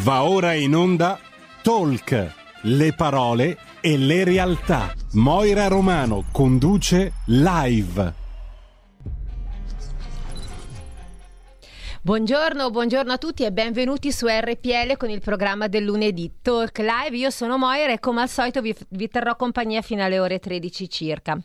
Va ora in onda Talk, le parole e le realtà. Moira Romano conduce live. Buongiorno, buongiorno a tutti e benvenuti su RPL con il programma del lunedì Talk Live. Io sono Moira e come al solito vi, vi terrò compagnia fino alle ore 13 circa.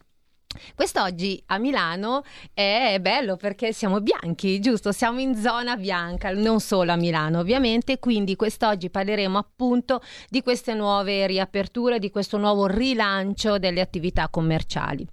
Quest'oggi a Milano è bello perché siamo bianchi, giusto? Siamo in zona bianca, non solo a Milano ovviamente, quindi quest'oggi parleremo appunto di queste nuove riaperture, di questo nuovo rilancio delle attività commerciali.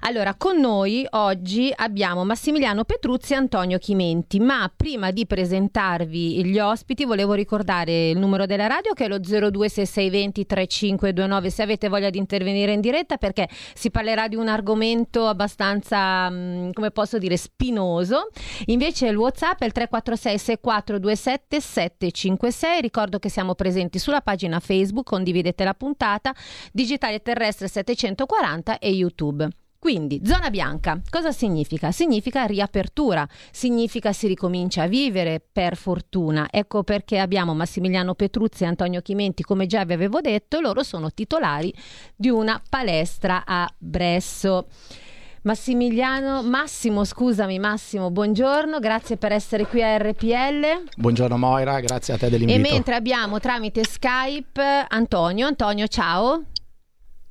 Allora, con noi oggi abbiamo Massimiliano Petruzzi e Antonio Chimenti, ma prima di presentarvi gli ospiti volevo ricordare il numero della radio che è lo 026620 3529 se avete voglia di intervenire in diretta perché si parlerà di un argomento abbastanza, mm, come posso dire, spinoso. Invece il WhatsApp è il 346 6427 756. Ricordo che siamo presenti sulla pagina Facebook, condividete la puntata, Digitale Terrestre 740 e YouTube. Quindi, zona bianca, cosa significa? Significa riapertura, significa si ricomincia a vivere per fortuna. Ecco perché abbiamo Massimiliano Petruzzi e Antonio Chimenti, come già vi avevo detto, loro sono titolari di una palestra a Bresso. Massimiliano, Massimo, scusami Massimo, buongiorno, grazie per essere qui a RPL. Buongiorno Moira, grazie a te dell'invito. E mentre abbiamo tramite Skype Antonio, Antonio ciao.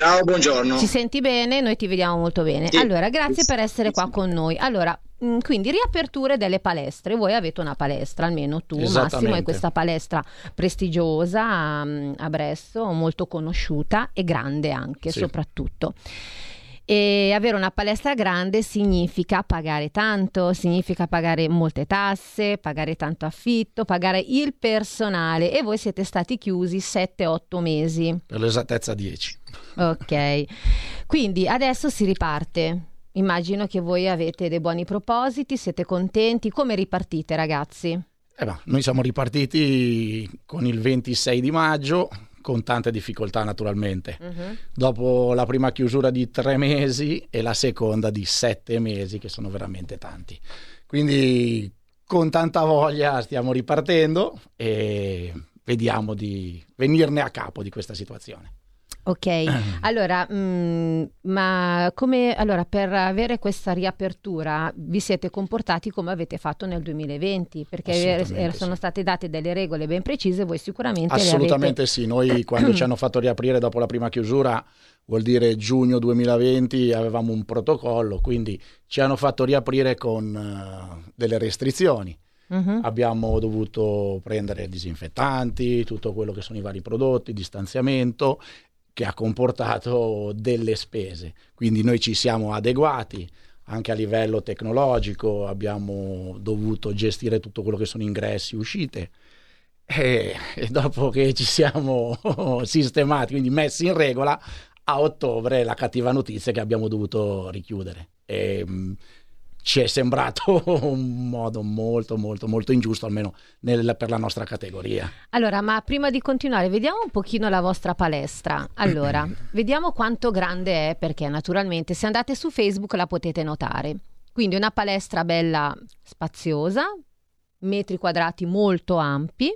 Ciao, buongiorno. Ci senti bene? Noi ti vediamo molto bene. Sì. Allora, grazie per essere qua con noi. Allora, mh, quindi riaperture delle palestre. Voi avete una palestra, almeno tu, Massimo, hai questa palestra prestigiosa a, a Bresso, molto conosciuta e grande anche, Sì. soprattutto. E avere una palestra grande significa pagare tanto, significa pagare molte tasse, pagare tanto affitto, pagare il personale e voi siete stati chiusi 7-8 mesi. Per l'esattezza 10. Ok, quindi adesso si riparte. Immagino che voi avete dei buoni propositi, siete contenti. Come ripartite, ragazzi? Eh beh, noi siamo ripartiti con il 26 di maggio, con tante difficoltà naturalmente. Dopo la prima chiusura di tre mesi e la seconda di sette mesi, che sono veramente tanti. Quindi con tanta voglia stiamo ripartendo e vediamo di venirne a capo di questa situazione. Ok, allora, mm, ma come allora per avere questa riapertura vi siete comportati come avete fatto nel 2020? Perché Assolutamente er- sono sì. state date delle regole ben precise, voi sicuramente Assolutamente avete. sì, noi quando ci hanno fatto riaprire dopo la prima chiusura, vuol dire giugno 2020, avevamo un protocollo, quindi ci hanno fatto riaprire con eh, delle restrizioni. Mhm. Abbiamo dovuto prendere disinfettanti, tutto quello che sono i vari prodotti, distanziamento, che ha comportato delle spese. Quindi noi ci siamo adeguati anche a livello tecnologico, abbiamo dovuto gestire tutto quello che sono ingressi, uscite. E, e dopo che ci siamo sistemati, quindi messi in regola, a ottobre la cattiva notizia è che abbiamo dovuto richiudere. E, mh, ci è sembrato un modo molto molto molto ingiusto almeno nel- per la nostra categoria Allora, ma prima di continuare, vediamo un pochino la vostra palestra. Allora, vediamo quanto grande è, perché naturalmente se andate su Facebook la potete notare. Quindi una palestra bella spaziosa, metri quadrati molto ampi,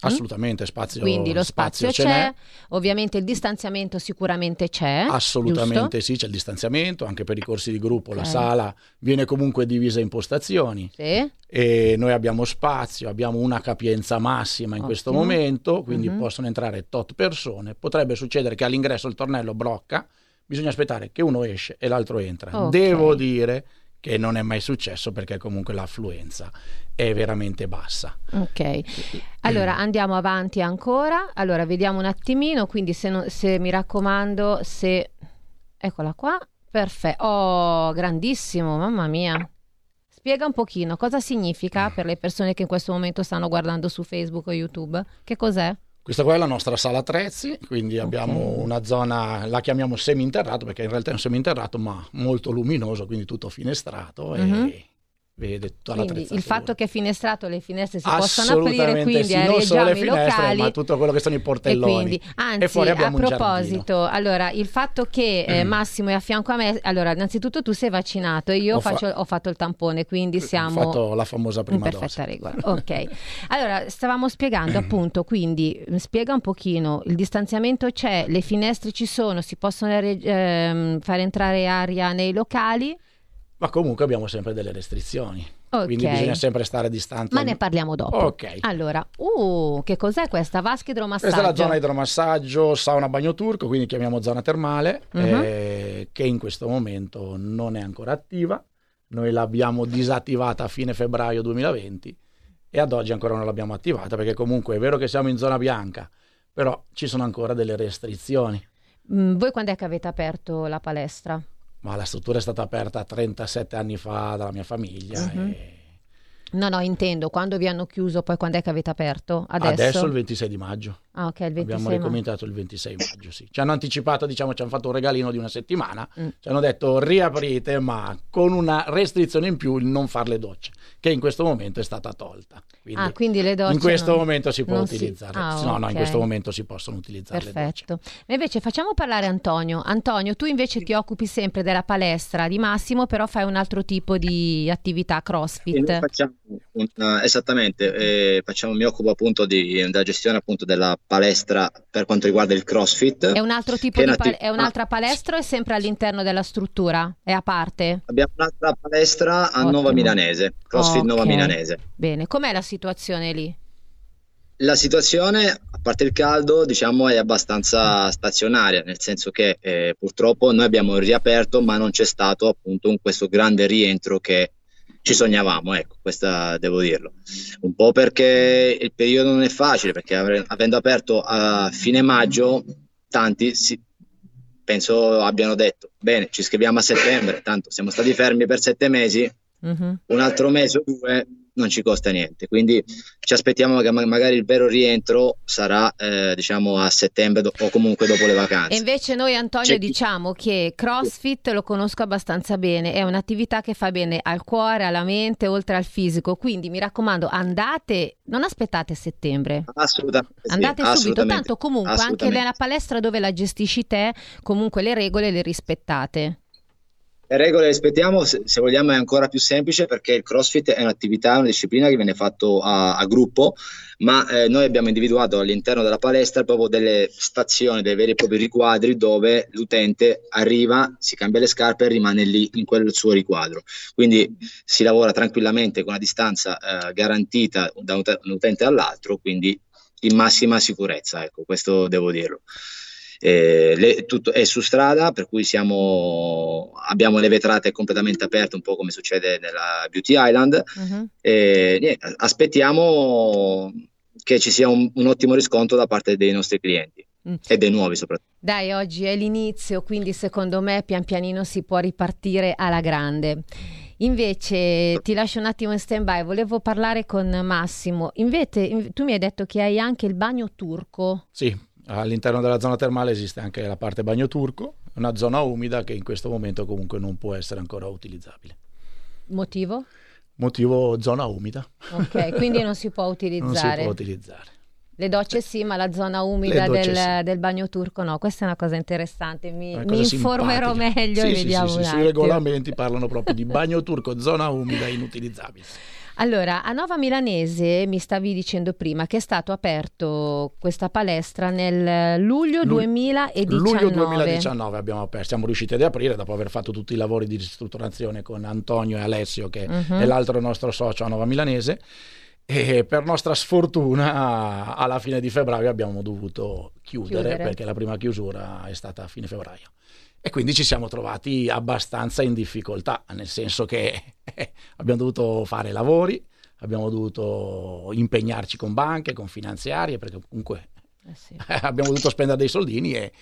assolutamente spazio quindi lo spazio, ce c'è, n'è. ovviamente il distanziamento sicuramente c'è. assolutamente sì c'è il distanziamento anche per i corsi di gruppo la Ok. sala viene comunque divisa in postazioni giusto? Sì. e noi abbiamo spazio abbiamo una capienza massima in questo Ottimo. momento quindi Mhm. possono entrare tot persone potrebbe succedere che all'ingresso il tornello blocca bisogna aspettare che uno esce e l'altro entra Ok. devo dire che non è mai successo perché comunque l'affluenza è veramente bassa Ok, allora andiamo avanti ancora. Allora vediamo un attimino, quindi se, non- se mi raccomando, se... Eccola qua, perfetto. Oh, grandissimo, mamma mia. Spiega un pochino cosa significa per le persone che in questo momento stanno guardando su Facebook o YouTube. Che cos'è? Questa qua è la nostra sala attrezzi, quindi abbiamo una zona, la chiamiamo seminterrato perché in realtà è un seminterrato ma molto luminoso, quindi tutto finestrato Mhm. e vede tutta quindi il fatto che è finestrato le finestre si possono aprire quindi sì, non solo le finestre, locali ma tutto quello che sono i portelloni. e quindi, anzi e a proposito allora il fatto che eh, mm. Massimo è a fianco a me allora innanzitutto tu sei vaccinato e io ho, faccio, fa- ho fatto il tampone quindi siamo ho fatto la famosa prima in perfetta dose. regola. Ok. Allora stavamo spiegando appunto quindi spiega un pochino il distanziamento c'è le finestre ci sono si possono eh, fare entrare aria nei locali ma comunque abbiamo sempre delle restrizioni. Okay. Quindi bisogna sempre stare distanti. Ma ne parliamo dopo. Ok. Allora, uh, che cos'è questa? Vasca idromassaggio? Questa è la zona idromassaggio, sauna bagno turco, quindi chiamiamo zona termale, uh-huh. eh, che in questo momento non è ancora attiva. Noi l'abbiamo disattivata a fine febbraio 2020 e ad oggi ancora non l'abbiamo attivata perché comunque è vero che siamo in zona bianca, però ci sono ancora delle restrizioni. Mm, voi quando è che avete aperto la palestra? Ma la struttura è stata aperta 37 anni fa dalla mia famiglia. Uh-huh. E... No, no, intendo, quando vi hanno chiuso, poi quando è che avete aperto? Adesso? Adesso il 26 di maggio. Ah, ok, il 26 Abbiamo ricominciato il 26 maggio, sì. Ci hanno anticipato, diciamo, ci hanno fatto un regalino di una settimana, mm. ci hanno detto riaprite, ma con una restrizione in più il non fare le docce, che in questo momento è stata tolta. Quindi, ah, quindi le docce in questo non, momento si può utilizzare. Si... Ah, no, okay. no, in questo momento si possono utilizzare Perfetto. Ma invece facciamo parlare Antonio. Antonio, tu invece ti occupi sempre della palestra di Massimo, però fai un altro tipo di attività CrossFit. Facciamo, uh, esattamente, eh, facciamo, mi occupo appunto di, della gestione appunto della palestra per quanto riguarda il CrossFit. È un altro tipo di pal- è un'altra palestra o è sempre all'interno della struttura? È a parte? Abbiamo un'altra palestra a Ottimo. Nova Milanese, CrossFit okay. Nova Milanese. Bene, com'è la situazione lì? La situazione, a parte il caldo, diciamo è abbastanza stazionaria, nel senso che eh, purtroppo noi abbiamo riaperto, ma non c'è stato appunto un, questo grande rientro che ci sognavamo, ecco, questa devo dirlo. Un po' perché il periodo non è facile, perché avendo aperto a fine maggio, tanti si, penso abbiano detto, bene, ci scriviamo a settembre, tanto siamo stati fermi per sette mesi, uh-huh. un altro mese o due non ci costa niente. Quindi ci aspettiamo che magari il vero rientro sarà eh, diciamo a settembre do- o comunque dopo le vacanze. E invece noi Antonio C'è... diciamo che CrossFit lo conosco abbastanza bene, è un'attività che fa bene al cuore, alla mente, oltre al fisico. Quindi mi raccomando, andate, non aspettate settembre. Assolutamente. Andate sì, subito, tanto comunque anche nella palestra dove la gestisci te, comunque le regole le rispettate. Le regole rispettiamo, se, se, vogliamo è ancora più semplice perché il CrossFit è un'attività, una disciplina che viene fatto a, a gruppo, ma eh, noi abbiamo individuato all'interno della palestra proprio delle stazioni, dei veri e propri riquadri dove l'utente arriva, si cambia le scarpe e rimane lì in quel suo riquadro. Quindi si lavora tranquillamente con una distanza eh, garantita da un utente all'altro, quindi in massima sicurezza, ecco, questo devo dirlo. Eh, le, tutto è su strada, per cui siamo, abbiamo le vetrate completamente aperte, un po' come succede nella Beauty Island. Uh-huh. E, niente, aspettiamo che ci sia un, un, ottimo riscontro da parte dei nostri clienti. Mm. E dei nuovi soprattutto. Dai, oggi è l'inizio, quindi secondo me pian pianino si può ripartire alla grande. Invece ti lascio un attimo in stand by, volevo parlare con Massimo. Invece tu mi hai detto che hai anche il bagno turco. Sì, All'interno della zona termale esiste anche la parte bagno turco, una zona umida che in questo momento comunque non può essere ancora utilizzabile. Motivo? Motivo zona umida. Ok, quindi non si può utilizzare. non si può utilizzare. Le docce sì, ma la zona umida del, sì. del, bagno turco no. Questa è una cosa interessante. Mi, cosa mi informerò meglio sì, e sì, vediamo. Sì, sì, sui regolamenti parlano proprio di bagno turco, zona umida inutilizzabile. Allora, a Nova Milanese mi stavi dicendo prima che è stato aperto questa palestra nel luglio Lu- 2019. Luglio 2019 abbiamo aperto, siamo riusciti ad aprire dopo aver fatto tutti i lavori di ristrutturazione con Antonio e Alessio che uh-huh. è l'altro nostro socio a Nova Milanese e per nostra sfortuna alla fine di febbraio abbiamo dovuto chiudere, chiudere. perché la prima chiusura è stata a fine febbraio. E quindi ci siamo trovati abbastanza in difficoltà, nel senso che abbiamo dovuto fare lavori, abbiamo dovuto impegnarci con banche, con finanziarie, perché comunque eh sì. abbiamo dovuto spendere dei soldini e,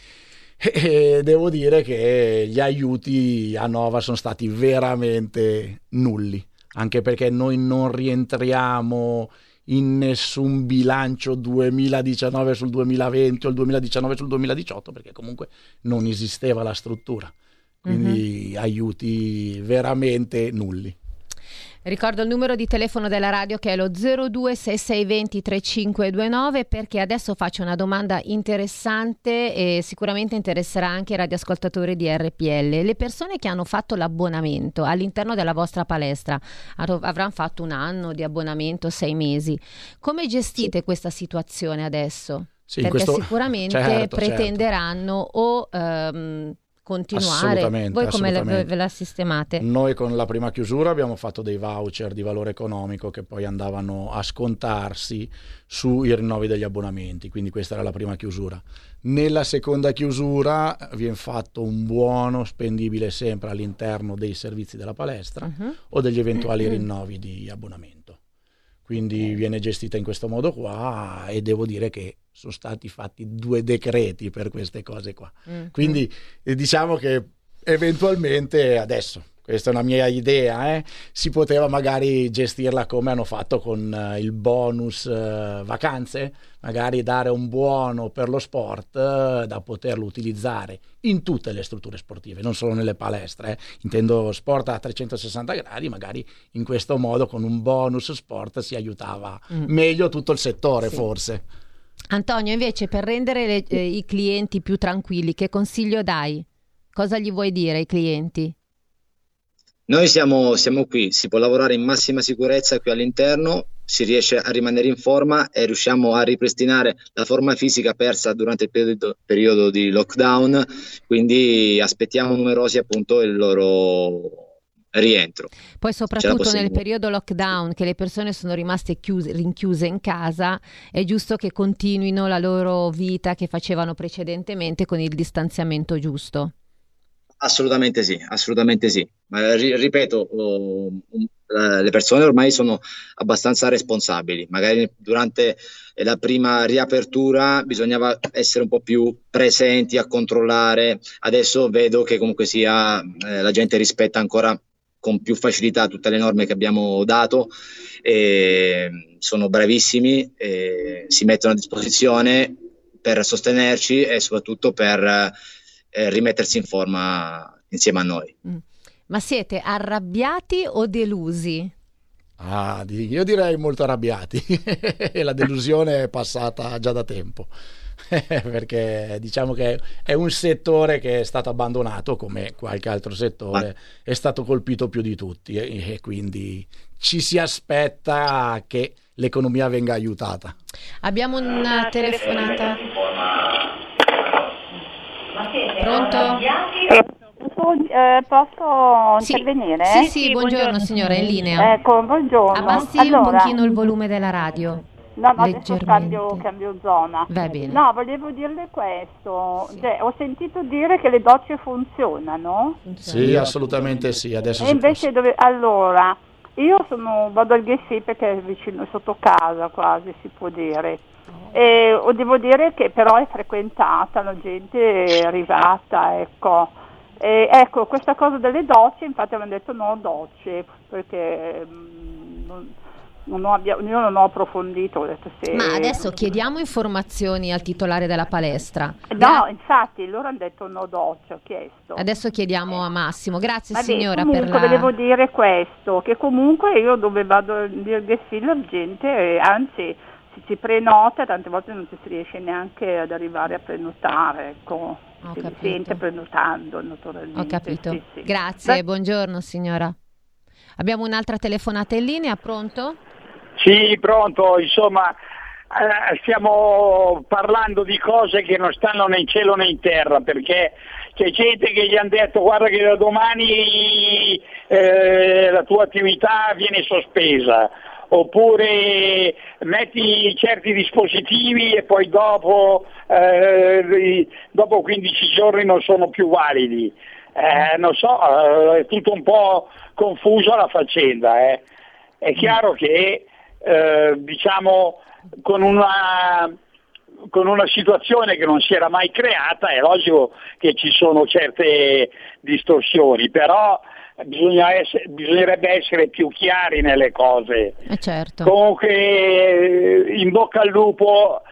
e, devo dire che gli aiuti a Nova sono stati veramente nulli, anche perché noi non rientriamo in nessun bilancio 2019 sul 2020 o il 2019 sul 2018 perché comunque non esisteva la struttura quindi uh-huh. aiuti veramente nulli Ricordo il numero di telefono della radio che è lo 026620 3529 perché adesso faccio una domanda interessante e sicuramente interesserà anche i radioascoltatori di RPL. Le persone che hanno fatto l'abbonamento all'interno della vostra palestra avranno fatto un anno di abbonamento, sei mesi. Come gestite questa situazione adesso? Sì, perché questo... sicuramente certo, certo. pretenderanno certo. o um, continuare. Voi come la, ve la sistemate? Noi con la prima chiusura abbiamo fatto dei voucher di valore economico che poi andavano a scontarsi sui rinnovi degli abbonamenti, quindi questa era la prima chiusura. Nella seconda chiusura viene fatto un buono spendibile sempre all'interno dei servizi della palestra uh-huh. o degli eventuali rinnovi di abbonamento. Quindi viene gestita in questo modo qua e devo dire che sono stati fatti due decreti per queste cose qua. Mm. Quindi eh, diciamo che eventualmente adesso questa è una mia idea, eh? si poteva magari gestirla come hanno fatto con uh, il bonus uh, vacanze, magari dare un buono per lo sport da poterlo utilizzare in tutte le strutture sportive, non solo nelle palestre, intendo sport a 360 gradi, magari in questo modo con un bonus sport si aiutava mm. meglio tutto il settore sì. forse. Antonio, invece, per rendere le, eh, i clienti più tranquilli, che consiglio dai? Cosa gli vuoi dire ai clienti? Noi siamo, siamo qui, si può lavorare in massima sicurezza qui all'interno, si riesce a rimanere in forma e riusciamo a ripristinare la forma fisica persa durante il periodo, periodo di lockdown, quindi aspettiamo numerosi appunto il loro rientro. Poi soprattutto nel periodo lockdown che le persone sono rimaste chiuse, rinchiuse in casa, è giusto che continuino la loro vita che facevano precedentemente con il distanziamento giusto. Assolutamente sì, assolutamente sì. Ma ri- ripeto, oh, le persone ormai sono abbastanza responsabili. Magari durante la prima riapertura bisognava essere un po' più presenti a controllare. Adesso vedo che comunque sia eh, la gente rispetta ancora con più facilità tutte le norme che abbiamo dato, e sono bravissimi, si mettono a disposizione per sostenerci e soprattutto per eh, rimettersi in forma insieme a noi. Mm. Ma siete arrabbiati o delusi? Ah, io direi molto arrabbiati. La delusione è passata già da tempo. perché diciamo che è un settore che è stato abbandonato come qualche altro settore, è stato colpito più di tutti e, quindi ci si aspetta che l'economia venga aiutata. Abbiamo una telefonata. Pronto? Eh, posso sì. intervenire? Sì, sì, buongiorno, buongiorno signora, in linea. Ecco, buongiorno. Abbassi allora, un pochino il volume della radio. No, ma adesso cambio, cambio, zona. Va bene. No, volevo dirle questo. Cioè, ho sentito dire che le docce funzionano. Sì, assolutamente sì. Adesso e invece dove... Allora, io sono, vado al Gessi perché è vicino, sotto casa quasi, si può dire. E devo dire che però è frequentata, la gente è arrivata, ecco. E, ecco, questa cosa delle docce, infatti avevano detto no docce, perché... Mh, mm, non abbia, io non ho approfondito. Se... Ma adesso chiediamo informazioni al titolare della palestra. No, Gra- infatti loro hanno detto no doccia, ho chiesto. Adesso chiediamo a Massimo. Grazie Vabbè, signora per la... volevo dire questo, che comunque io dove vado a dire la gente, anzi si ci prenota, tante volte non ci si riesce neanche ad arrivare a prenotare, ecco. Ho si sente prenotando naturalmente. Ho capito. Sì, sì. Grazie, Beh. buongiorno signora. Abbiamo un'altra telefonata in linea, pronto? Sì, pronto, insomma, eh, stiamo parlando di cose che non stanno né in cielo né in terra, perché c'è gente che gli hanno detto guarda che da domani eh, la tua attività viene sospesa, oppure metti certi dispositivi e poi dopo, eh, dopo 15 giorni non sono più validi. Eh, non so, eh, è tutto un po' confuso la faccenda. Eh. È chiaro che eh, diciamo, con una, con una situazione che non si era mai creata, è logico che ci sono certe distorsioni, però bisogna essere, bisognerebbe essere più chiari nelle cose. Eh certo. Comunque in bocca al lupo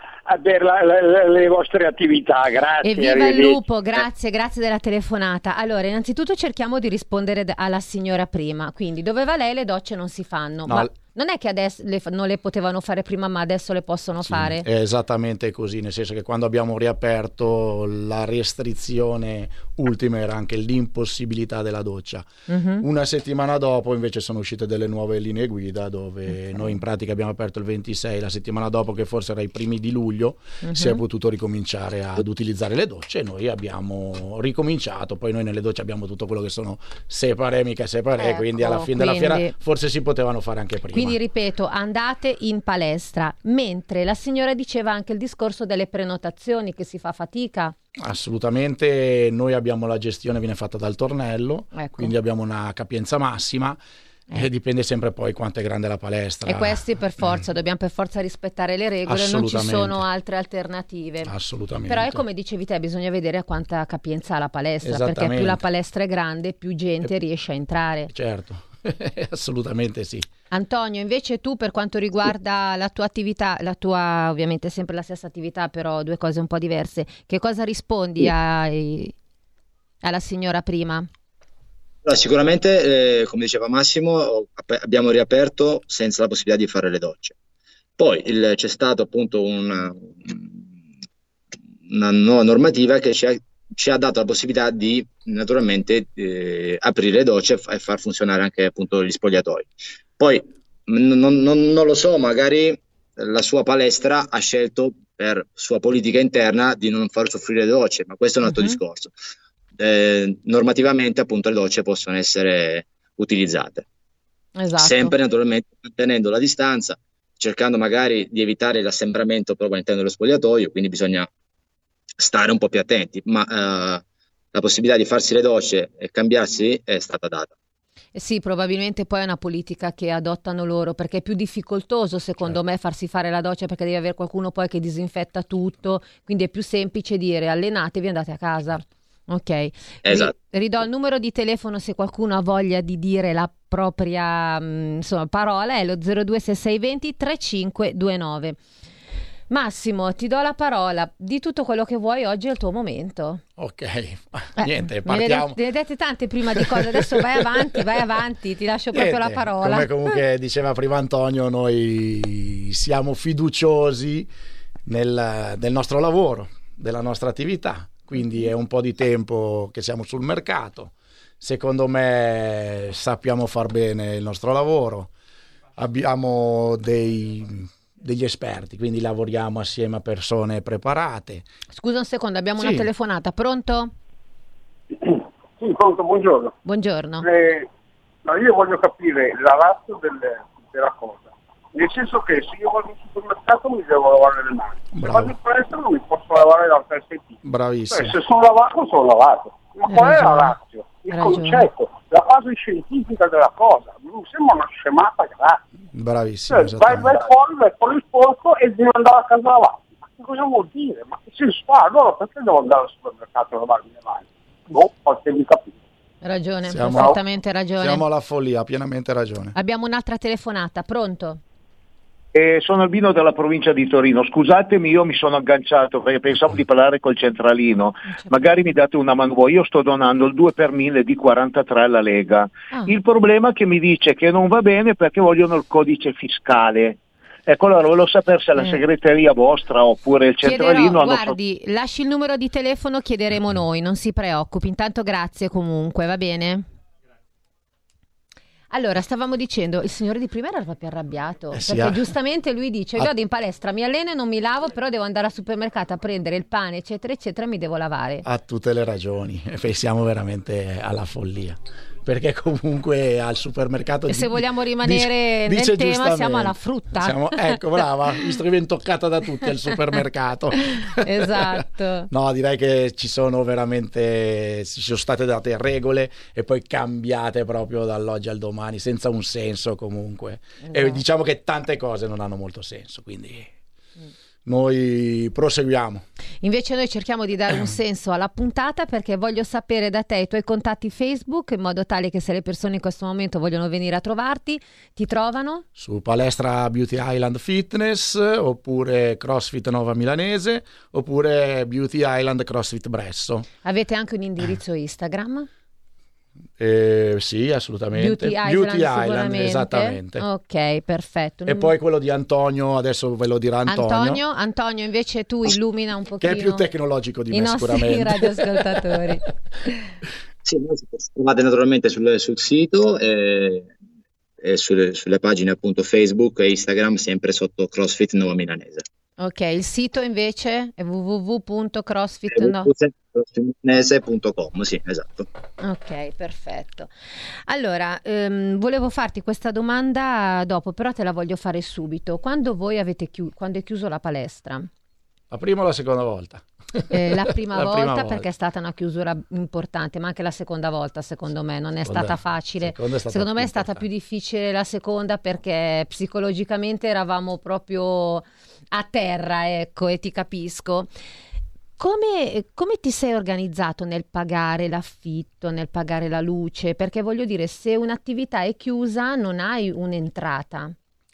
per la, la, le vostre attività. Grazie. E viva il lupo, grazie, grazie della telefonata. Allora, innanzitutto cerchiamo di rispondere alla signora prima. Quindi, dove va lei le docce non si fanno. No, ma non è che adesso le, non le potevano fare prima, ma adesso le possono sì, fare? È esattamente così, nel senso che quando abbiamo riaperto la restrizione ultima era anche l'impossibilità della doccia. Uh-huh. Una settimana dopo invece sono uscite delle nuove linee guida dove okay. noi in pratica abbiamo aperto il 26, la settimana dopo che forse era i primi di luglio uh-huh. si è potuto ricominciare ad utilizzare le docce e noi abbiamo ricominciato, poi noi nelle docce abbiamo tutto quello che sono separe, mica separe, ecco, quindi alla fine quindi... della fiera forse si potevano fare anche prima. Quindi ripeto, andate in palestra, mentre la signora diceva anche il discorso delle prenotazioni che si fa fatica. Assolutamente, noi abbiamo la gestione, viene fatta dal tornello, ecco. quindi abbiamo una capienza massima. Eh. dipende sempre poi quanto è grande la palestra. E questi per forza, mm. dobbiamo per forza rispettare le regole, non ci sono altre alternative. Assolutamente. Però è come dicevi te, bisogna vedere a quanta capienza ha la palestra, perché più la palestra è grande, più gente e... riesce a entrare. Certo. Assolutamente sì. Antonio, invece tu per quanto riguarda la tua attività, la tua ovviamente sempre la stessa attività, però due cose un po' diverse, che cosa rispondi ai, alla signora prima? Allora, sicuramente, eh, come diceva Massimo, abbiamo riaperto senza la possibilità di fare le docce. Poi il, c'è stata appunto una, una nuova normativa che ci ha ci ha dato la possibilità di naturalmente eh, aprire le docce e far funzionare anche appunto gli spogliatoi. Poi non, non, non, lo so, magari la sua palestra ha scelto per sua politica interna di non far soffrire le docce, ma questo è un altro uh-huh. discorso. Eh, normativamente appunto le docce possono essere utilizzate. Esatto. Sempre naturalmente mantenendo la distanza, cercando magari di evitare l'assembramento proprio all'interno dello spogliatoio, quindi bisogna stare un po' più attenti, ma eh, la possibilità di farsi le docce e cambiarsi è stata data. Eh sì, probabilmente poi è una politica che adottano loro perché è più difficoltoso secondo certo. me farsi fare la doccia perché devi avere qualcuno poi che disinfetta tutto, quindi è più semplice dire allenatevi e andate a casa. Ok, esatto. ridò il numero di telefono se qualcuno ha voglia di dire la propria mm, insomma, parola, è lo 026620 3529. Massimo, ti do la parola. Di tutto quello che vuoi, oggi è il tuo momento. Ok, eh, niente, partiamo. Ne hai dette tante prima di cose, adesso vai avanti, vai avanti, ti lascio niente, proprio la parola. Come comunque diceva prima Antonio, noi siamo fiduciosi nel, nel nostro lavoro, della nostra attività, quindi è un po' di tempo che siamo sul mercato. Secondo me sappiamo far bene il nostro lavoro, abbiamo dei degli esperti, quindi lavoriamo assieme a persone preparate. Scusa un secondo, abbiamo sì. una telefonata, pronto? Sì, pronto, buongiorno. Buongiorno. Eh, no, io voglio capire la razza del, della cosa, nel senso che se io vado in supermercato mi devo lavare le mani, Bravo. se vado in palestra non mi posso lavare dal PSP. Bravissimo. Cioè, se sono lavato, sono lavato. Ma qual è la razza? Il concetto, la base scientifica della cosa, mi sembra una scemata grazie. Bravissimo. Cioè, vai, vai fuori, vai fuori sporco e devi andare a casa lavata. Ma che cosa vuol dire? Ma che senso fa? Allora perché devo andare al supermercato a lavarmi le mani? No, fatemi capire. Ragione, siamo, perfettamente ragione. Siamo alla follia, ha pienamente ragione. Abbiamo un'altra telefonata, pronto? Eh, sono Albino della provincia di Torino. Scusatemi, io mi sono agganciato perché pensavo di parlare col centralino. Magari mi date una mano voi. Io sto donando il 2 per 1000 di 43 alla Lega. Ah. Il problema è che mi dice che non va bene perché vogliono il codice fiscale. Ecco, allora volevo sapere se la eh. segreteria vostra oppure il centralino Chiederò, Guardi, so... lasci il numero di telefono, chiederemo noi, non si preoccupi. Intanto grazie comunque, va bene? Allora, stavamo dicendo, il signore di prima era proprio arrabbiato, eh perché ah. giustamente lui dice, io vado in palestra, mi alleno e non mi lavo, però devo andare al supermercato a prendere il pane, eccetera, eccetera, e mi devo lavare. Ha tutte le ragioni, pensiamo veramente alla follia perché comunque al supermercato... E se vogliamo rimanere dice, nel dice tema siamo alla frutta. Siamo, ecco, brava, visto che viene toccata da tutti al supermercato. esatto. no, direi che ci sono veramente, ci sono state date regole e poi cambiate proprio dall'oggi al domani, senza un senso comunque. Esatto. E diciamo che tante cose non hanno molto senso, quindi... Mm noi proseguiamo. Invece noi cerchiamo di dare un senso alla puntata perché voglio sapere da te i tuoi contatti Facebook in modo tale che se le persone in questo momento vogliono venire a trovarti, ti trovano? Su palestra Beauty Island Fitness oppure CrossFit Nova Milanese oppure Beauty Island CrossFit Bresso. Avete anche un indirizzo Instagram? Eh, sì, assolutamente. Beauty Island, Beauty Island esattamente. Ok, perfetto. E poi quello di Antonio, adesso ve lo dirà Antonio. Antonio, Antonio invece tu illumina un pochino. Che è più tecnologico di i me nostri sicuramente. radioascoltatori. Sì, noi trovate naturalmente sul, sul sito e, e sulle, sulle pagine appunto Facebook e Instagram sempre sotto CrossFit Nuova Milanese. Ok, il sito invece è www.crossfit no. sì, esatto. Ok, perfetto. Allora, ehm, volevo farti questa domanda dopo, però te la voglio fare subito. Quando voi avete chiuso, quando è chiuso la palestra? La prima o la seconda volta? Eh, la prima La volta prima perché volta. è stata una chiusura importante, ma anche la seconda volta secondo me non è Seconda- stata facile. è stata Secondo me è stata più difficile la seconda perché psicologicamente eravamo proprio a terra, ecco, e ti capisco. Come, come ti sei organizzato nel pagare l'affitto, nel pagare la luce? Perché voglio dire, se un'attività è chiusa non hai un'entrata.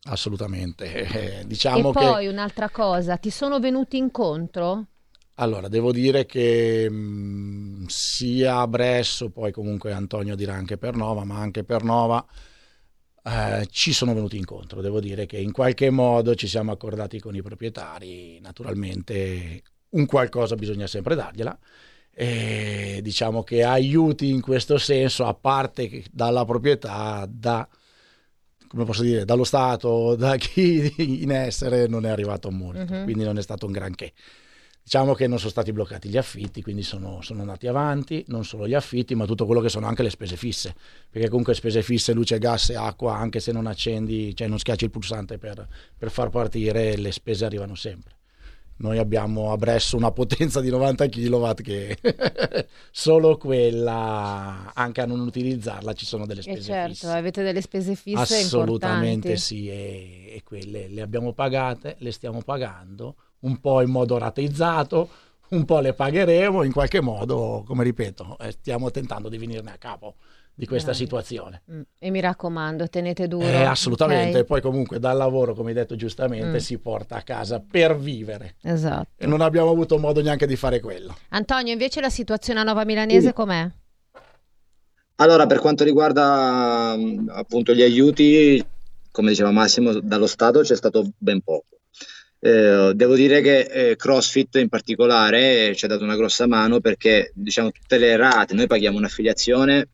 Assolutamente. Eh, E diciamo che poi un'altra cosa, ti sono venuti incontro? Allora, devo dire che mh, sia a Bresso, poi comunque Antonio dirà anche per Nova, ma anche per Nova eh, ci sono venuti incontro. Devo dire che in qualche modo ci siamo accordati con i proprietari, naturalmente un qualcosa bisogna sempre dargliela. E diciamo che aiuti in questo senso, a parte dalla proprietà, da, come posso dire, dallo Stato, da chi in essere non è arrivato molto, Mhm. quindi non è stato un granché. Diciamo che non sono stati bloccati gli affitti, quindi sono, sono andati avanti, non solo gli affitti, ma tutto quello che sono anche le spese fisse, perché comunque spese fisse, luce, gas e acqua, anche se non accendi, cioè non schiacci il pulsante per, per far partire, le spese arrivano sempre. Noi abbiamo a Bresso una potenza di 90 kW che solo quella, anche a non utilizzarla, ci sono delle E spese certo, fisse. avete delle spese fisse Assolutamente importanti. sì, e, e quelle le abbiamo pagate, le stiamo pagando, un po' in modo rateizzato, un po' le pagheremo, in qualche modo, come ripeto, eh, stiamo tentando di venirne a capo di questa Grande. situazione. Mm, E mi raccomando, tenete duro. Eh, assolutamente, ok? e poi comunque dal lavoro, come hai detto giustamente, Mm. si porta a casa per vivere Esatto. e non abbiamo avuto modo neanche di fare quello. Antonio, invece la situazione a Nova Milanese Sì. com'è? Allora, per quanto riguarda mh, appunto gli aiuti, come diceva Massimo, dallo Stato c'è stato ben poco. Eh, devo dire che eh, CrossFit in particolare eh, ci ha dato una grossa mano perché diciamo tutte le rate, noi paghiamo un'affiliazione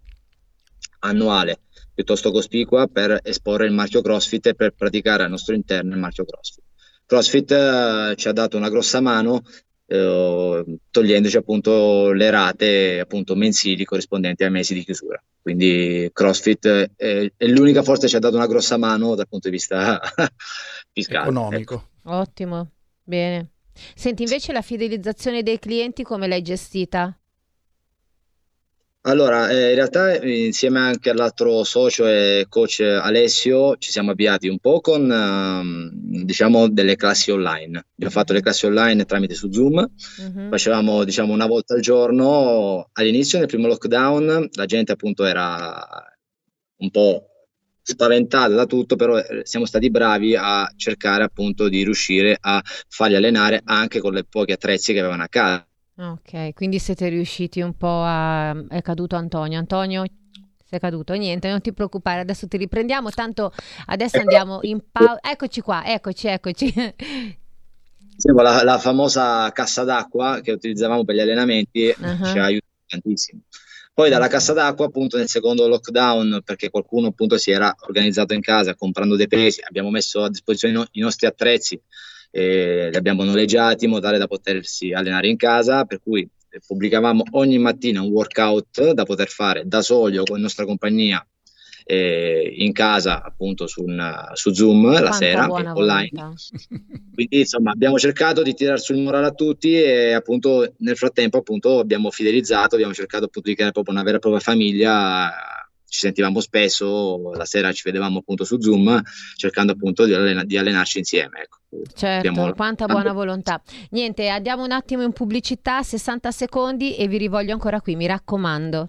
annuale piuttosto cospicua per esporre il marchio CrossFit e per praticare al nostro interno il marchio CrossFit. CrossFit eh, ci ha dato una grossa mano eh, togliendoci appunto le rate appunto mensili corrispondenti ai mesi di chiusura. Quindi CrossFit è, è l'unica forse che ci ha dato una grossa mano dal punto di vista fiscale. Economico. ecco. Ottimo, bene. Senti, invece la fidelizzazione dei clienti come l'hai gestita? Allora, eh, in realtà eh, insieme anche all'altro socio e coach Alessio ci siamo avviati un po' con ehm, diciamo delle classi online. Abbiamo fatto le classi online tramite su Zoom, Mhm. facevamo diciamo una volta al giorno. All'inizio, nel primo lockdown, la gente appunto era un po' spaventata da tutto, però eh, siamo stati bravi a cercare appunto di riuscire a farli allenare anche con le pochi attrezzi che avevano a casa. Ok, quindi siete riusciti un po' a... È caduto Antonio. Antonio, sei caduto? Niente, non ti preoccupare, adesso ti riprendiamo. Tanto adesso andiamo in pausa. Eccoci qua, eccoci, eccoci. La, la famosa cassa d'acqua che utilizzavamo per gli allenamenti Ah. ci ha aiutato tantissimo. Poi dalla cassa d'acqua, appunto, nel secondo lockdown, perché qualcuno appunto si era organizzato in casa comprando dei pesi, abbiamo messo a disposizione i, no- i nostri attrezzi, eh, li abbiamo noleggiati in modo tale da potersi allenare in casa, per cui eh, pubblicavamo ogni mattina un workout da poter fare da soli o con la nostra compagnia eh, in casa, appunto, su, un- su Zoom la Quanta sera, buona online. volontà. Quindi insomma abbiamo cercato di tirar sul morale a tutti e appunto nel frattempo appunto abbiamo fidelizzato, abbiamo cercato appunto di creare proprio una vera e propria famiglia ci sentivamo spesso, la sera ci vedevamo appunto su Zoom cercando appunto di, allena- di allenarci insieme. Ecco. Certo, abbiamo... quanta buona volontà. Niente, andiamo un attimo in pubblicità, 60 secondi e vi rivoglio ancora qui, mi raccomando.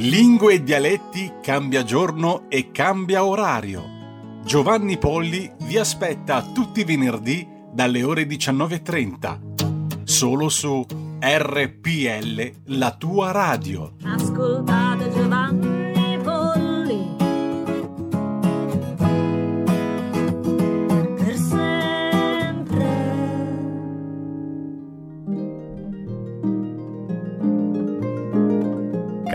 Lingue e dialetti cambia giorno e cambia orario. Giovanni Polli vi aspetta tutti i venerdì dalle ore 19.30. Solo su RPL, la tua radio. Ascoltate Giovanni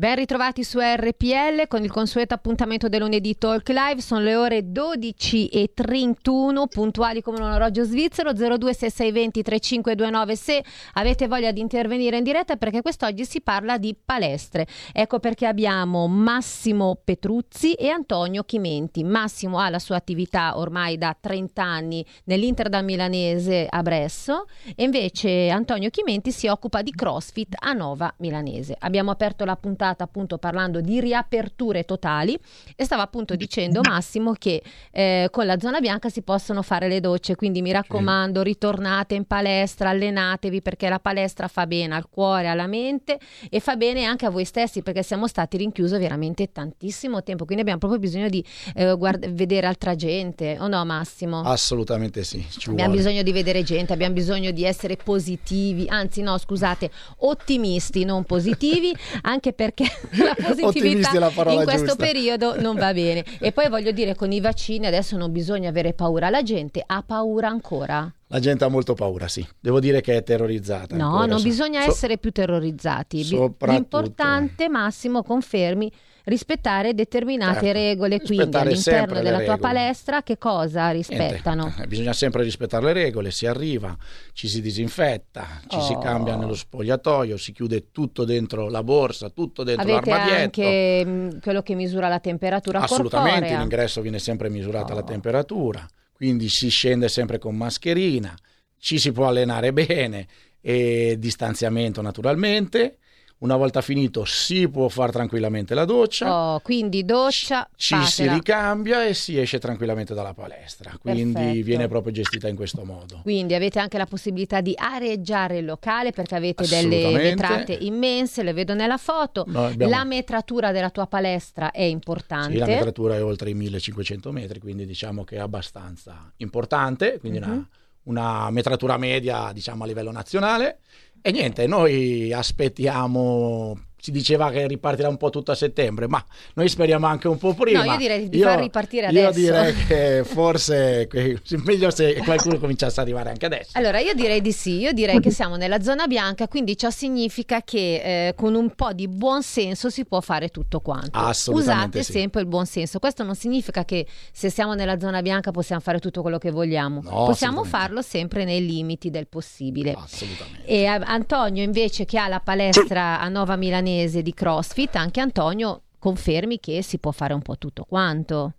Ben ritrovati su RPL con il consueto appuntamento del lunedì Talk Live. Sono le ore 12 e 31, puntuali come un orologio svizzero 026620 3529 se avete voglia di intervenire in diretta perché quest'oggi si parla di palestre. Ecco perché abbiamo Massimo Petruzzi e Antonio Chimenti. Massimo ha la sua attività ormai da 30 anni nell'Inter da Milanese a Bresso e invece Antonio Chimenti si occupa di CrossFit a Nova Milanese. Abbiamo aperto la puntata appunto parlando di riaperture totali e stava appunto dicendo Massimo che eh, con la zona bianca si possono fare le docce, quindi mi raccomando ritornate in palestra, allenatevi perché la palestra fa bene al cuore, alla mente e fa bene anche a voi stessi perché siamo stati rinchiusi veramente tantissimo tempo, quindi abbiamo proprio bisogno di eh, guard- vedere altra gente, o no Massimo? Assolutamente sì. abbiamo vuole. bisogno di vedere gente, abbiamo bisogno di essere positivi, anzi no scusate, ottimisti, non positivi, anche perché perché la positività la in questo giusta. periodo non va bene. E poi voglio dire, con i vaccini adesso non bisogna avere paura, la gente ha paura ancora. La gente ha molto paura, sì. Devo dire che è terrorizzata. No, ancora. non so, bisogna so, essere più terrorizzati. L'importante, Massimo, confermi, rispettare determinate certo. regole. Rispettare quindi all'interno della tua palestra che cosa rispettano? Niente. Bisogna sempre rispettare le regole, si arriva, ci si disinfetta, ci Oh. si cambia nello spogliatoio, si chiude tutto dentro la borsa, tutto dentro Avete l'armadietto. anche mh, quello che misura la temperatura Assolutamente, corporea. l'ingresso viene sempre misurata Oh. la temperatura, quindi si scende sempre con mascherina, ci si può allenare bene e distanziamento naturalmente. Una volta finito si può fare tranquillamente la doccia. Oh, quindi doccia, ci si fatela. ricambia e si esce tranquillamente dalla palestra. Quindi Perfetto. viene proprio gestita in questo modo. Quindi avete anche la possibilità di areggiare il locale perché avete delle vetrate immense, le vedo nella foto. Abbiamo- La metratura della tua palestra è importante. Sì, la metratura è oltre i 1500 metri, quindi diciamo che è abbastanza importante, quindi Mhm. una, una metratura media diciamo a livello nazionale. E niente, noi aspettiamo si diceva che ripartirà un po' tutto a settembre, ma noi speriamo anche un po' prima. No, io direi di far ripartire adesso. Io direi che forse que- meglio se qualcuno cominciasse ad arrivare anche adesso. Allora, io direi di sì, io direi che siamo nella zona bianca, quindi ciò significa che eh, con un po' di buon senso si può fare tutto quanto. Assolutamente Usate sì. sempre il buon senso. Questo non significa che se siamo nella zona bianca possiamo fare tutto quello che vogliamo. No, possiamo farlo sempre nei limiti del possibile. Assolutamente. E a- Antonio invece che ha la palestra a Nova Milanese di CrossFit, anche Antonio confermi che si può fare un po' tutto quanto.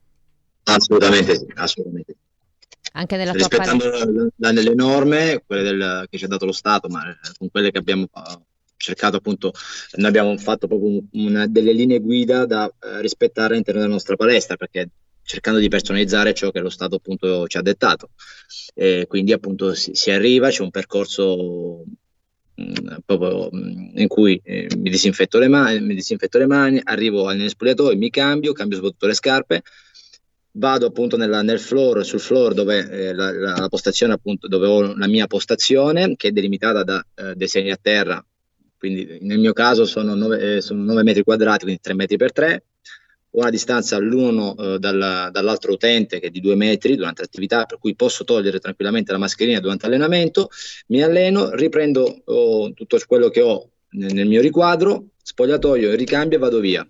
Assolutamente sì, assolutamente. Anche nella tua Rispettando palestra. la- la- le norme, quelle del- che ci ha dato lo Stato, ma eh, con quelle che abbiamo eh, cercato appunto, noi abbiamo fatto proprio un- una- delle linee guida da eh, rispettare all'interno della nostra palestra, perché cercando di personalizzare ciò che lo Stato appunto ci ha dettato. E quindi appunto si, si arriva, c'è un percorso mh, proprio mh, in cui eh, mi disinfetto le mani, mi disinfetto le mani, arrivo all'espoliatoio, mi cambio, cambio soprattutto le scarpe, vado appunto nella- nel floor, sul floor dove eh, la, la- postazione appunto dove ho la mia postazione che è delimitata da eh, dei segni a terra, quindi nel mio caso sono 9, sono 9 metri quadrati, quindi 3 metri per 3, ho una distanza l'uno eh, dal- dall'altro utente che è di 2 metri durante l'attività, per cui posso togliere tranquillamente la mascherina durante l'allenamento, mi alleno, riprendo oh, tutto quello che ho nel, nel mio riquadro, spogliatoio, ricambio e vado via,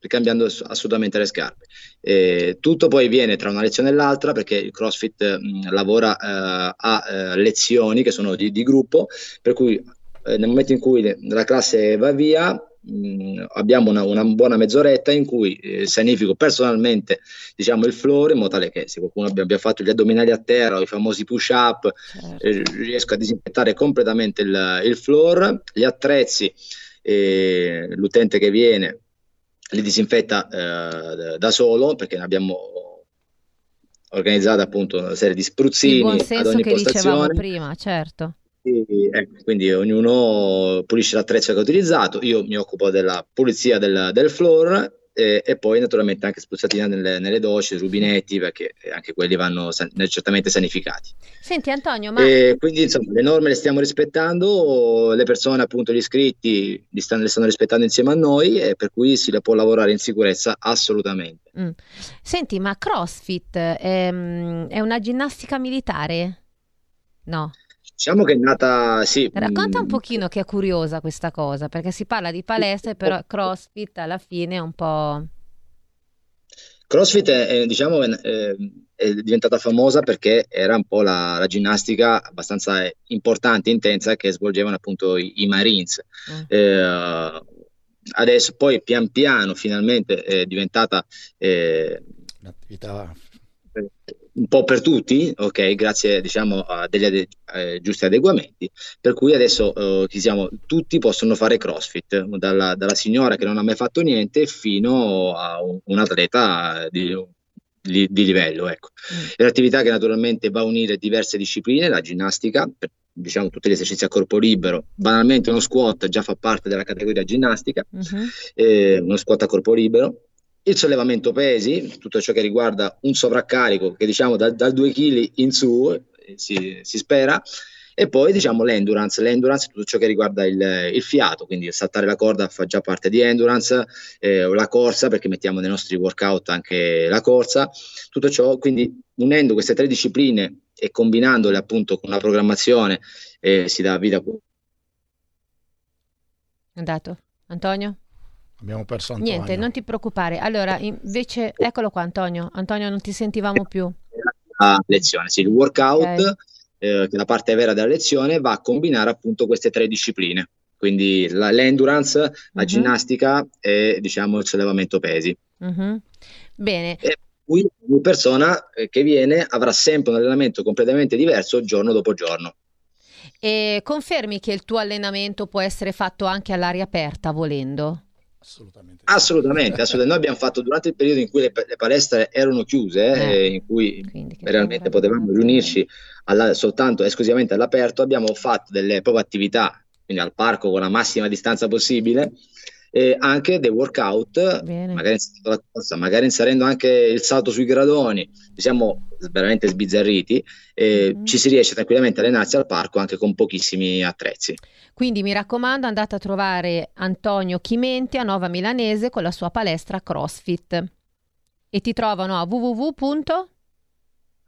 ricambiando ass- assolutamente le scarpe. Eh, tutto poi viene tra una lezione e l'altra perché il CrossFit mh, lavora eh, a eh, lezioni che sono di, di gruppo, per cui eh, nel momento in cui la classe va via, mh, abbiamo una, una buona mezz'oretta in cui eh, sanifico personalmente diciamo, il floor in modo tale che se qualcuno abbia, abbia fatto gli addominali a terra o i famosi push up, eh, riesco a disinfettare completamente il, il floor, gli attrezzi, eh, l'utente che viene li disinfetta eh, da solo perché ne abbiamo organizzato appunto una serie di Il spruzzini buon ad senso ogni che dicevamo prima, certo. Quindi, ecco, quindi ognuno pulisce l'attrezzo che ha utilizzato, io mi occupo della pulizia del, del floor eh, e poi naturalmente anche spruzzatina nelle, nelle docce, rubinetti, perché anche quelli vanno san- certamente sanificati. Senti Antonio, ma E quindi insomma le norme le stiamo rispettando, le persone appunto gli iscritti li stanno, le stanno rispettando insieme a noi e per cui si può lavorare in sicurezza assolutamente. Mm. Senti, ma CrossFit è, è una ginnastica militare? No. Diciamo che è nata, sì, Racconta un mh, pochino che è curiosa questa cosa, perché si parla di palestre, però CrossFit alla fine è un po'... CrossFit è, è, diciamo, è, è diventata famosa perché era un po' la, la ginnastica abbastanza importante, intensa che svolgevano appunto i, i Marines. Eh, adesso poi pian piano finalmente è diventata eh, Un'attività un po' per tutti, ok, grazie diciamo a degli ade- eh, giusti adeguamenti, per cui adesso eh, siamo, tutti possono fare CrossFit, dalla, dalla signora che non ha mai fatto niente fino a un, un atleta di, di- di livello. Ecco. È un'attività che naturalmente va a unire diverse discipline, la ginnastica, per, diciamo tutti gli esercizi a corpo libero, banalmente uno squat già fa parte della categoria ginnastica, Mhm. eh, uno squat a corpo libero, il sollevamento pesi, tutto ciò che riguarda un sovraccarico che diciamo da- dal 2 kg in su, eh, si, si spera, e poi diciamo l'endurance, l'endurance tutto ciò che riguarda il, il fiato, quindi saltare la corda fa già parte di endurance, eh, la corsa, perché mettiamo nei nostri workout anche la corsa, tutto ciò, quindi unendo queste tre discipline e combinandole appunto con una programmazione eh, si dà vita andato? Antonio? Abbiamo perso Antonio. Niente, non ti preoccupare. Allora, invece, eccolo qua Antonio. Antonio, non ti sentivamo più. a lezione. Sì, il workout, Ok. eh, che è la parte vera della lezione, va a combinare appunto queste tre discipline. Quindi la- l'endurance, la Mhm. ginnastica e diciamo il sollevamento pesi. Mhm. Bene, Qui ogni persona eh, che viene avrà sempre un allenamento completamente diverso giorno dopo giorno. e confermi che il tuo allenamento può essere fatto anche all'aria aperta, volendo? Assolutamente. Assolutamente, assolutamente. Noi abbiamo fatto durante il periodo in cui le, le palestre erano chiuse, Eh. eh, in cui realmente potevamo riunirci alla- soltanto esclusivamente all'aperto, abbiamo fatto delle proprie attività, quindi al parco con la massima distanza possibile, eh, anche dei workout, Bene. magari inserendo la corsa, magari inserendo anche il salto sui gradoni, ci siamo veramente sbizzarriti, e Mhm. ci si riesce tranquillamente a allenarsi al parco anche con pochissimi attrezzi. Quindi mi raccomando, andate a trovare Antonio Chimenti a Nova Milanese con la sua palestra CrossFit. E ti trovano a www.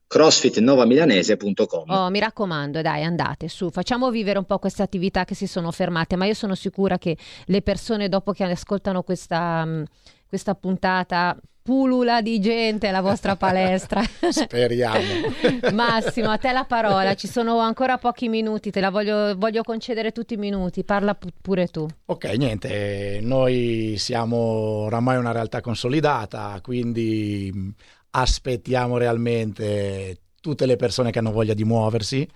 crossfitnovamilanese.com Oh, mi raccomando, dai, andate su, facciamo vivere un po' queste attività che si sono fermate, ma io sono sicura che le persone dopo che ascoltano questa, mh, questa puntata pulula di gente la vostra palestra. Speriamo. Massimo, a te la parola, ci sono ancora pochi minuti, te la voglio, voglio concedere tutti i minuti, parla pu- pure tu. Ok, niente, noi siamo oramai una realtà consolidata, quindi mh, aspettiamo realmente tutte le persone che hanno voglia di muoversi.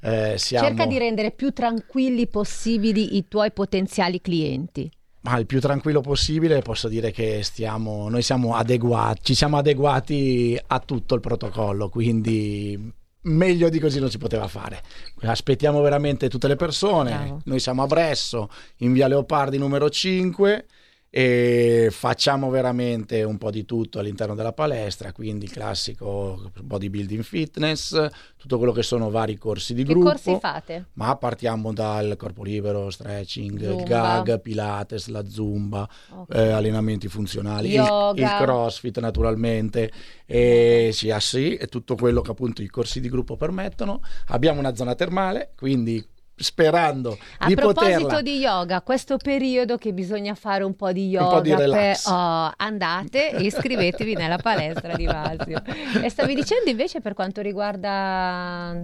Eh, siamo... Cerca di rendere più tranquilli possibili i tuoi potenziali clienti. Ma il più tranquillo possibile posso dire che stiamo, noi siamo adeguati, ci siamo adeguati a tutto il protocollo, quindi meglio di così non si poteva fare. Aspettiamo veramente tutte le persone, Bravo. noi siamo a Bresso, in via Leopardi numero 5 e facciamo veramente un po' di tutto all'interno della palestra, quindi il classico bodybuilding fitness, tutto quello che sono vari corsi di Che gruppo. corsi fate? Ma partiamo dal corpo libero, stretching, Zumba. il gag, pilates, la zumba, Ok. eh, allenamenti funzionali, il, il crossfit naturalmente, e sì, ah sì, e tutto quello che appunto i corsi di gruppo permettono. Abbiamo una zona termale, quindi sperando A di proposito poterla... di yoga, questo periodo che bisogna fare un po' di yoga, po' di per- oh, andate e iscrivetevi nella palestra di Vasio. E stavi dicendo invece per quanto riguarda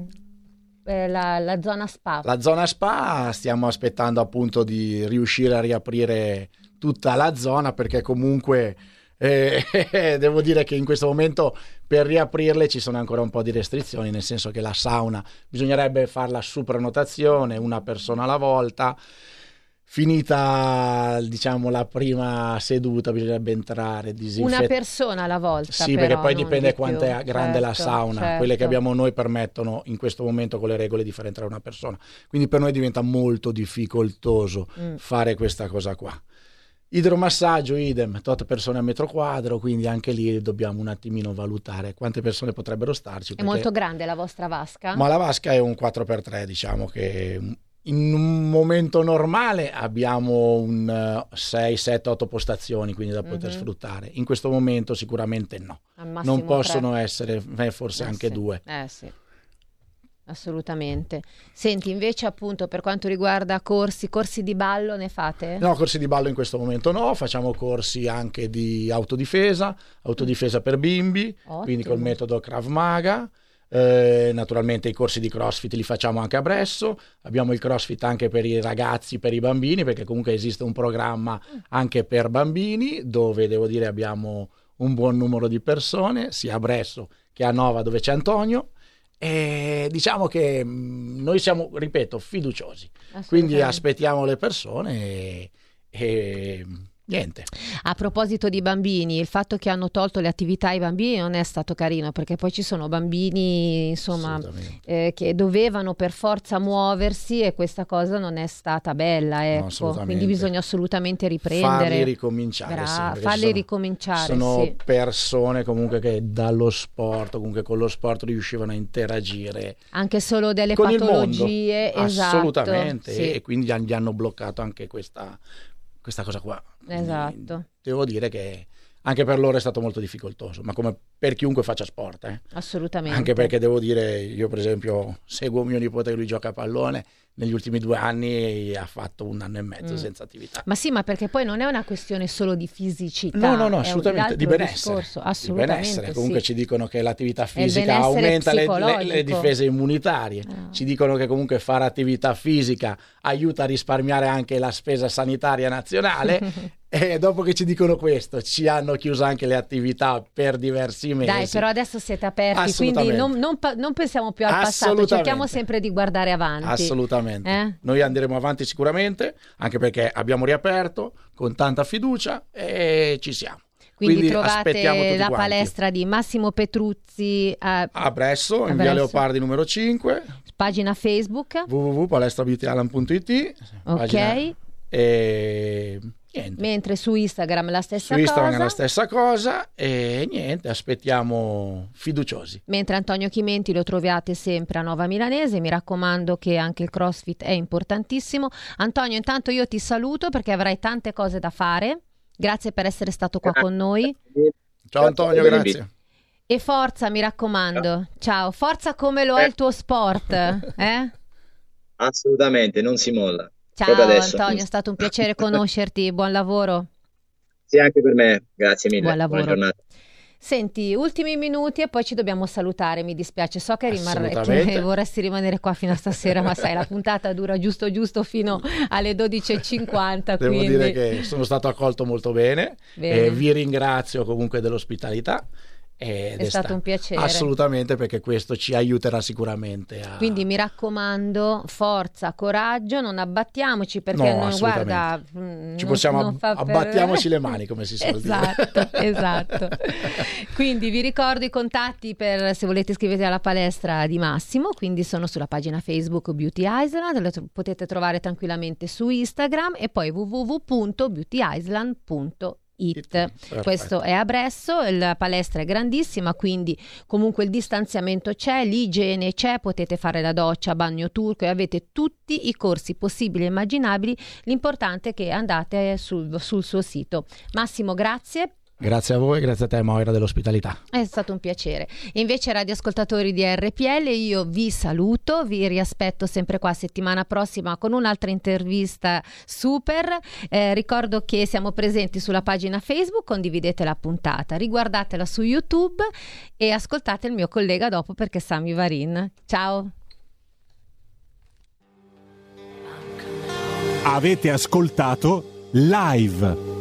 eh, la, la zona spa. La zona spa stiamo aspettando appunto di riuscire a riaprire tutta la zona perché comunque eh, devo dire che in questo momento per riaprirle ci sono ancora un po' di restrizioni, nel senso che la sauna bisognerebbe farla su prenotazione, una persona alla volta. Finita diciamo la prima seduta bisognerebbe entrare, Una disinfettare. persona alla volta. Sì, però, perché poi dipende di quanto è grande la Certo, sauna. certo. Quelle che abbiamo noi permettono in questo momento con le regole di far entrare una persona. Quindi per noi diventa molto difficoltoso Mm. fare questa cosa qua. Idromassaggio, idem, tot persone a metro quadro, quindi anche lì dobbiamo un attimino valutare quante persone potrebbero starci. È perché- molto grande la vostra vasca? Ma la vasca è un 4x3, diciamo che in un momento normale abbiamo un 6, 7, 8 postazioni, quindi da poter Mhm. sfruttare. In questo momento sicuramente no. Non possono tre. essere, eh, forse Eh anche sì, due. Eh sì, assolutamente. Senti, invece appunto per quanto riguarda corsi, corsi di ballo ne fate? No, corsi di ballo in questo momento no, facciamo corsi anche di autodifesa, autodifesa per bimbi, quindi col Ottimo. metodo Krav Maga. Eh, naturalmente i corsi di CrossFit li facciamo anche a Bresso, abbiamo il CrossFit anche per i ragazzi, per i bambini, perché comunque esiste un programma anche per bambini dove devo dire abbiamo un buon numero di persone, sia a Bresso che a Nova dove c'è Antonio. E diciamo che mh, noi siamo, ripeto, fiduciosi. Quindi aspettiamo le persone e, e niente. A proposito di bambini, il fatto che hanno tolto le attività ai bambini non è stato carino perché poi ci sono bambini insomma eh, che dovevano per forza muoversi e questa cosa non è stata bella, ecco. assolutamente. Quindi bisogna assolutamente riprendere. Farli ricominciare. Bra- sì, farli sono- ricominciare, Sono sì. persone comunque che dallo sport, comunque con lo sport riuscivano a interagire Anche solo delle con patologie, esatto. Assolutamente. sì. E quindi gli han- gli hanno bloccato anche questa, questa cosa qua. Esatto, Devo dire che anche per loro è stato molto difficoltoso, ma come per chiunque faccia sport. eh. assolutamente. Anche perché devo dire, io per esempio seguo mio nipote che lui gioca a pallone, negli ultimi due anni ha fatto un anno e mezzo Mm. senza attività. Ma sì, ma perché poi non è una questione solo di fisicità. No, no, no, assolutamente, di benessere. discorso, Di Assolutamente. benessere. Comunque sì. ci dicono che l'attività fisica aumenta le, le- le difese immunitarie. Ah. Ci dicono che comunque fare attività fisica aiuta a risparmiare anche la spesa sanitaria nazionale. e dopo che ci dicono questo, ci hanno chiuso anche le attività per diversi mesi. Dai, però adesso siete aperti, quindi non, non non pensiamo più al passato, cerchiamo sempre di guardare avanti. Assolutamente. Eh? Noi andremo avanti sicuramente, anche perché abbiamo riaperto con tanta fiducia e ci siamo. Quindi, aspettiamo trovate la quanti. palestra di Massimo Petruzzi, eh, A Bresso, A in via Bresso. Leopardi numero 5, pagina Facebook. www.palestrabeautyalan.it. Ok. pagina- E Niente. Mentre su Instagram la stessa Su Instagram cosa. è la stessa cosa e niente, aspettiamo fiduciosi. Mentre Antonio Chimenti lo troviate sempre a Nova Milanese, mi raccomando che anche il CrossFit è importantissimo. Antonio, intanto io ti saluto perché avrai tante cose da fare. Grazie per essere stato qua con noi. Ciao Antonio, grazie. E forza, mi raccomando. Ciao, forza come lo è il tuo sport. Eh? Assolutamente, non si molla. Ciao. Antonio, è stato un piacere conoscerti. Buon lavoro. Sì, anche per me. Grazie mille. Buon lavoro. Buona giornata. Senti, ultimi minuti e poi ci dobbiamo salutare. Mi dispiace, so che, Assolutamente. che vorresti rimanere qua fino a stasera, ma sai, la puntata dura giusto giusto fino alle 12.50. Devo quindi... dire che sono stato accolto molto bene, Bene. e vi ringrazio comunque dell'ospitalità. Ed È stato un piacere. Assolutamente perché questo ci aiuterà sicuramente a... Quindi mi raccomando, forza, coraggio, non abbattiamoci perché No, non, guarda, mm, Ci non- possiamo non ab- fa per- abbattiamoci le mani, come si suol dire. esatto, Esatto. Quindi vi ricordo i contatti per se volete iscrivervi alla palestra di Massimo, quindi sono sulla pagina Facebook Beauty Island, lo tro- potete trovare tranquillamente su Instagram e poi www.beautyisland.it. Questo è a Bresso, la palestra è grandissima, quindi comunque il distanziamento c'è, l'igiene c'è, potete fare la doccia, bagno turco e avete tutti i corsi possibili e immaginabili. L'importante è che andate sul, sul suo sito. Massimo, grazie. Grazie a voi, grazie a te Moira dell'ospitalità. È stato un piacere. Invece, radioascoltatori di RPL, io vi saluto, vi riaspetto sempre qua settimana prossima con un'altra intervista super. Eh, ricordo che siamo presenti sulla pagina Facebook, condividete la puntata, riguardatela su YouTube e ascoltate il mio collega dopo perché è Sami Varin. Ciao. Avete ascoltato live